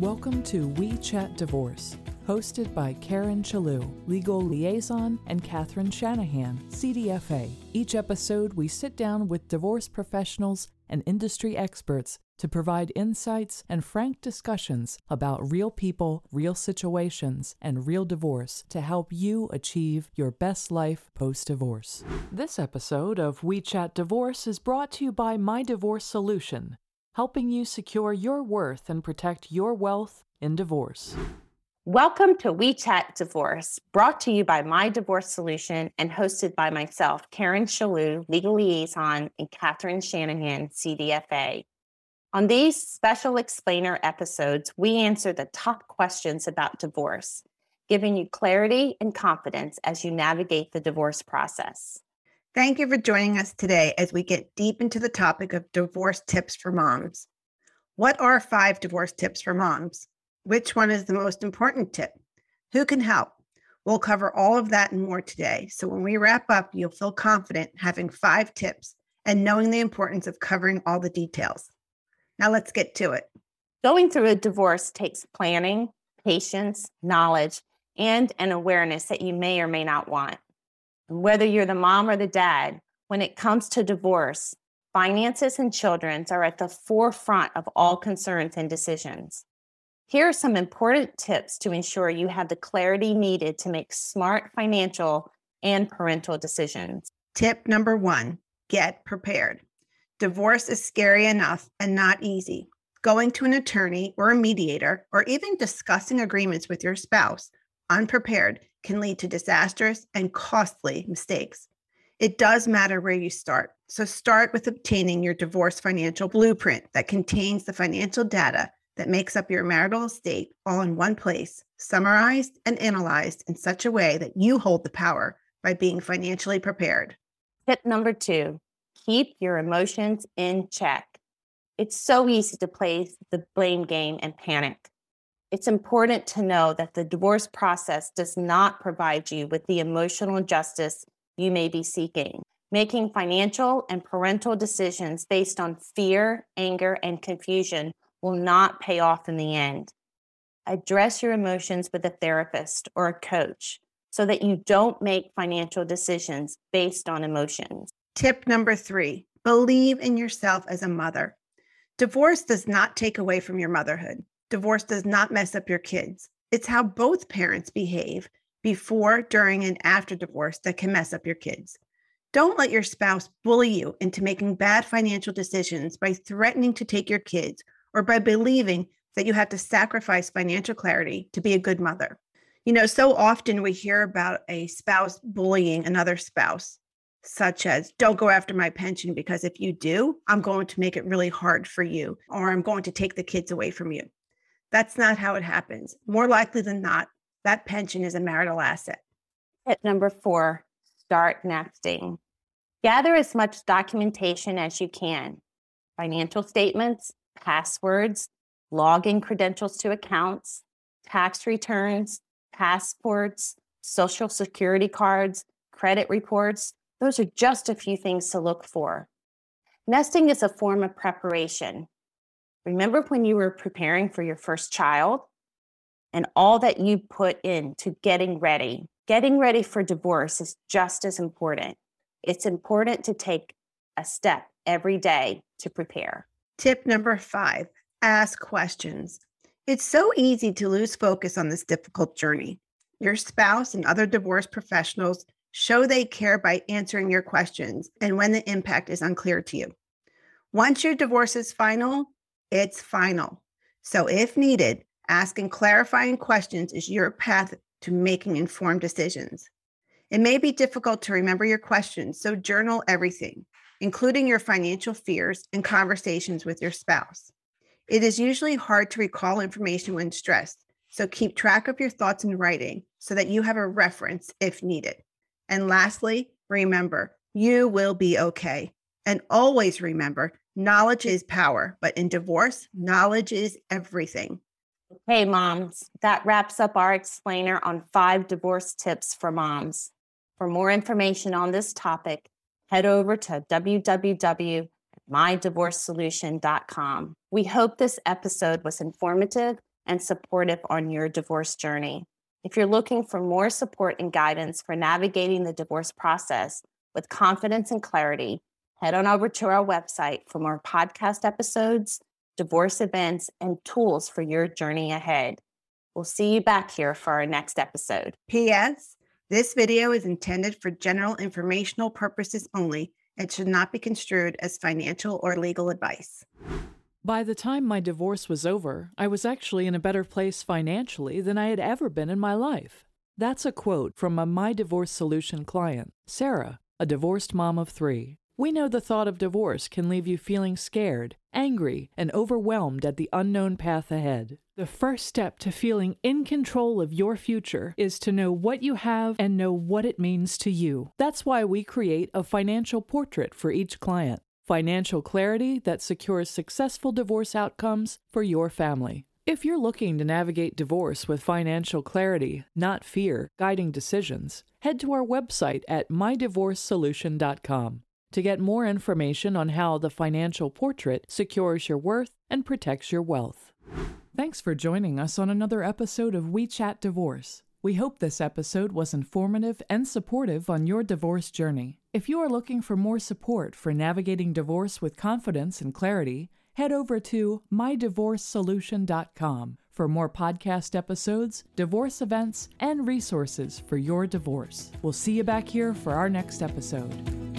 Welcome to We Chat Divorce, hosted by Karen Chalou, legal liaison, and Katherine Shanahan, CDFA. Each episode, we sit down with divorce professionals and industry experts to provide insights and frank discussions about real people, real situations, and real divorce to help you achieve your best life post divorce. This episode of We Chat Divorce is brought to you by My Divorce Solution, helping you secure your worth and protect your wealth in divorce. Welcome to We Chat Divorce, brought to you by My Divorce Solution and hosted by myself, Karen Chalou, legal liaison, and Catherine Shanahan, CDFA. On these special explainer episodes, we answer the top questions about divorce, giving you clarity and confidence as you navigate the divorce process. Thank you for joining us today as we get deep into the topic of divorce tips for moms. What are five divorce tips for moms? Which one is the most important tip? Who can help? We'll cover all of that and more today. So when we wrap up, you'll feel confident having five tips and knowing the importance of covering all the details. Now let's get to it. Going through a divorce takes planning, patience, knowledge, and an awareness that you may or may not want. Whether you're the mom or the dad, when it comes to divorce, finances and children are at the forefront of all concerns and decisions. Here are some important tips to ensure you have the clarity needed to make smart financial and parental decisions. Tip number one get prepared. Divorce is scary enough and not easy. Going to an attorney or a mediator, or even discussing agreements with your spouse unprepared can lead to disastrous and costly mistakes. It does matter where you start. So start with obtaining your divorce financial blueprint that contains the financial data that makes up your marital estate all in one place, summarized and analyzed in such a way that you hold the power by being financially prepared. Tip number two keep your emotions in check. It's so easy to play the blame game and panic. It's important to know that the divorce process does not provide you with the emotional justice you may be seeking. Making financial and parental decisions based on fear, anger, and confusion will not pay off in the end. Address your emotions with a therapist or a coach so that you don't make financial decisions based on emotions. Tip number three believe in yourself as a mother. Divorce does not take away from your motherhood. Divorce does not mess up your kids. It's how both parents behave before, during, and after divorce that can mess up your kids. Don't let your spouse bully you into making bad financial decisions by threatening to take your kids or by believing that you have to sacrifice financial clarity to be a good mother. You know, so often we hear about a spouse bullying another spouse such as don't go after my pension because if you do, I'm going to make it really hard for you or I'm going to take the kids away from you. That's not how it happens. More likely than not, that pension is a marital asset. Tip number four start nesting. Gather as much documentation as you can financial statements, passwords, login credentials to accounts, tax returns, passports, social security cards, credit reports, those are just a few things to look for. Nesting is a form of preparation. Remember when you were preparing for your first child and all that you put into getting ready? Getting ready for divorce is just as important. It's important to take a step every day to prepare. Tip number five ask questions. It's so easy to lose focus on this difficult journey. Your spouse and other divorce professionals Show they care by answering your questions and when the impact is unclear to you. Once your divorce is final, it's final. So, if needed, asking clarifying questions is your path to making informed decisions. It may be difficult to remember your questions, so journal everything, including your financial fears and conversations with your spouse. It is usually hard to recall information when stressed, so keep track of your thoughts in writing so that you have a reference if needed. And lastly, remember, you will be okay. And always remember, knowledge is power, but in divorce, knowledge is everything. Hey, moms, that wraps up our explainer on five divorce tips for moms. For more information on this topic, head over to www.mydivorcesolution.com. We hope this episode was informative and supportive on your divorce journey. If you're looking for more support and guidance for navigating the divorce process with confidence and clarity, head on over to our website for more podcast episodes, divorce events, and tools for your journey ahead. We'll see you back here for our next episode. P.S. This video is intended for general informational purposes only and should not be construed as financial or legal advice. By the time my divorce was over, I was actually in a better place financially than I had ever been in my life. That's a quote from a My Divorce Solution client, Sarah, a divorced mom of three. We know the thought of divorce can leave you feeling scared, angry, and overwhelmed at the unknown path ahead. The first step to feeling in control of your future is to know what you have and know what it means to you. That's why we create a financial portrait for each client financial clarity that secures successful divorce outcomes for your family. If you're looking to navigate divorce with financial clarity, not fear, guiding decisions, head to our website at mydivorcesolution.com to get more information on how the financial portrait secures your worth and protects your wealth. Thanks for joining us on another episode of We Chat Divorce. We hope this episode was informative and supportive on your divorce journey. If you are looking for more support for navigating divorce with confidence and clarity, head over to mydivorcesolution.com for more podcast episodes, divorce events, and resources for your divorce. We'll see you back here for our next episode.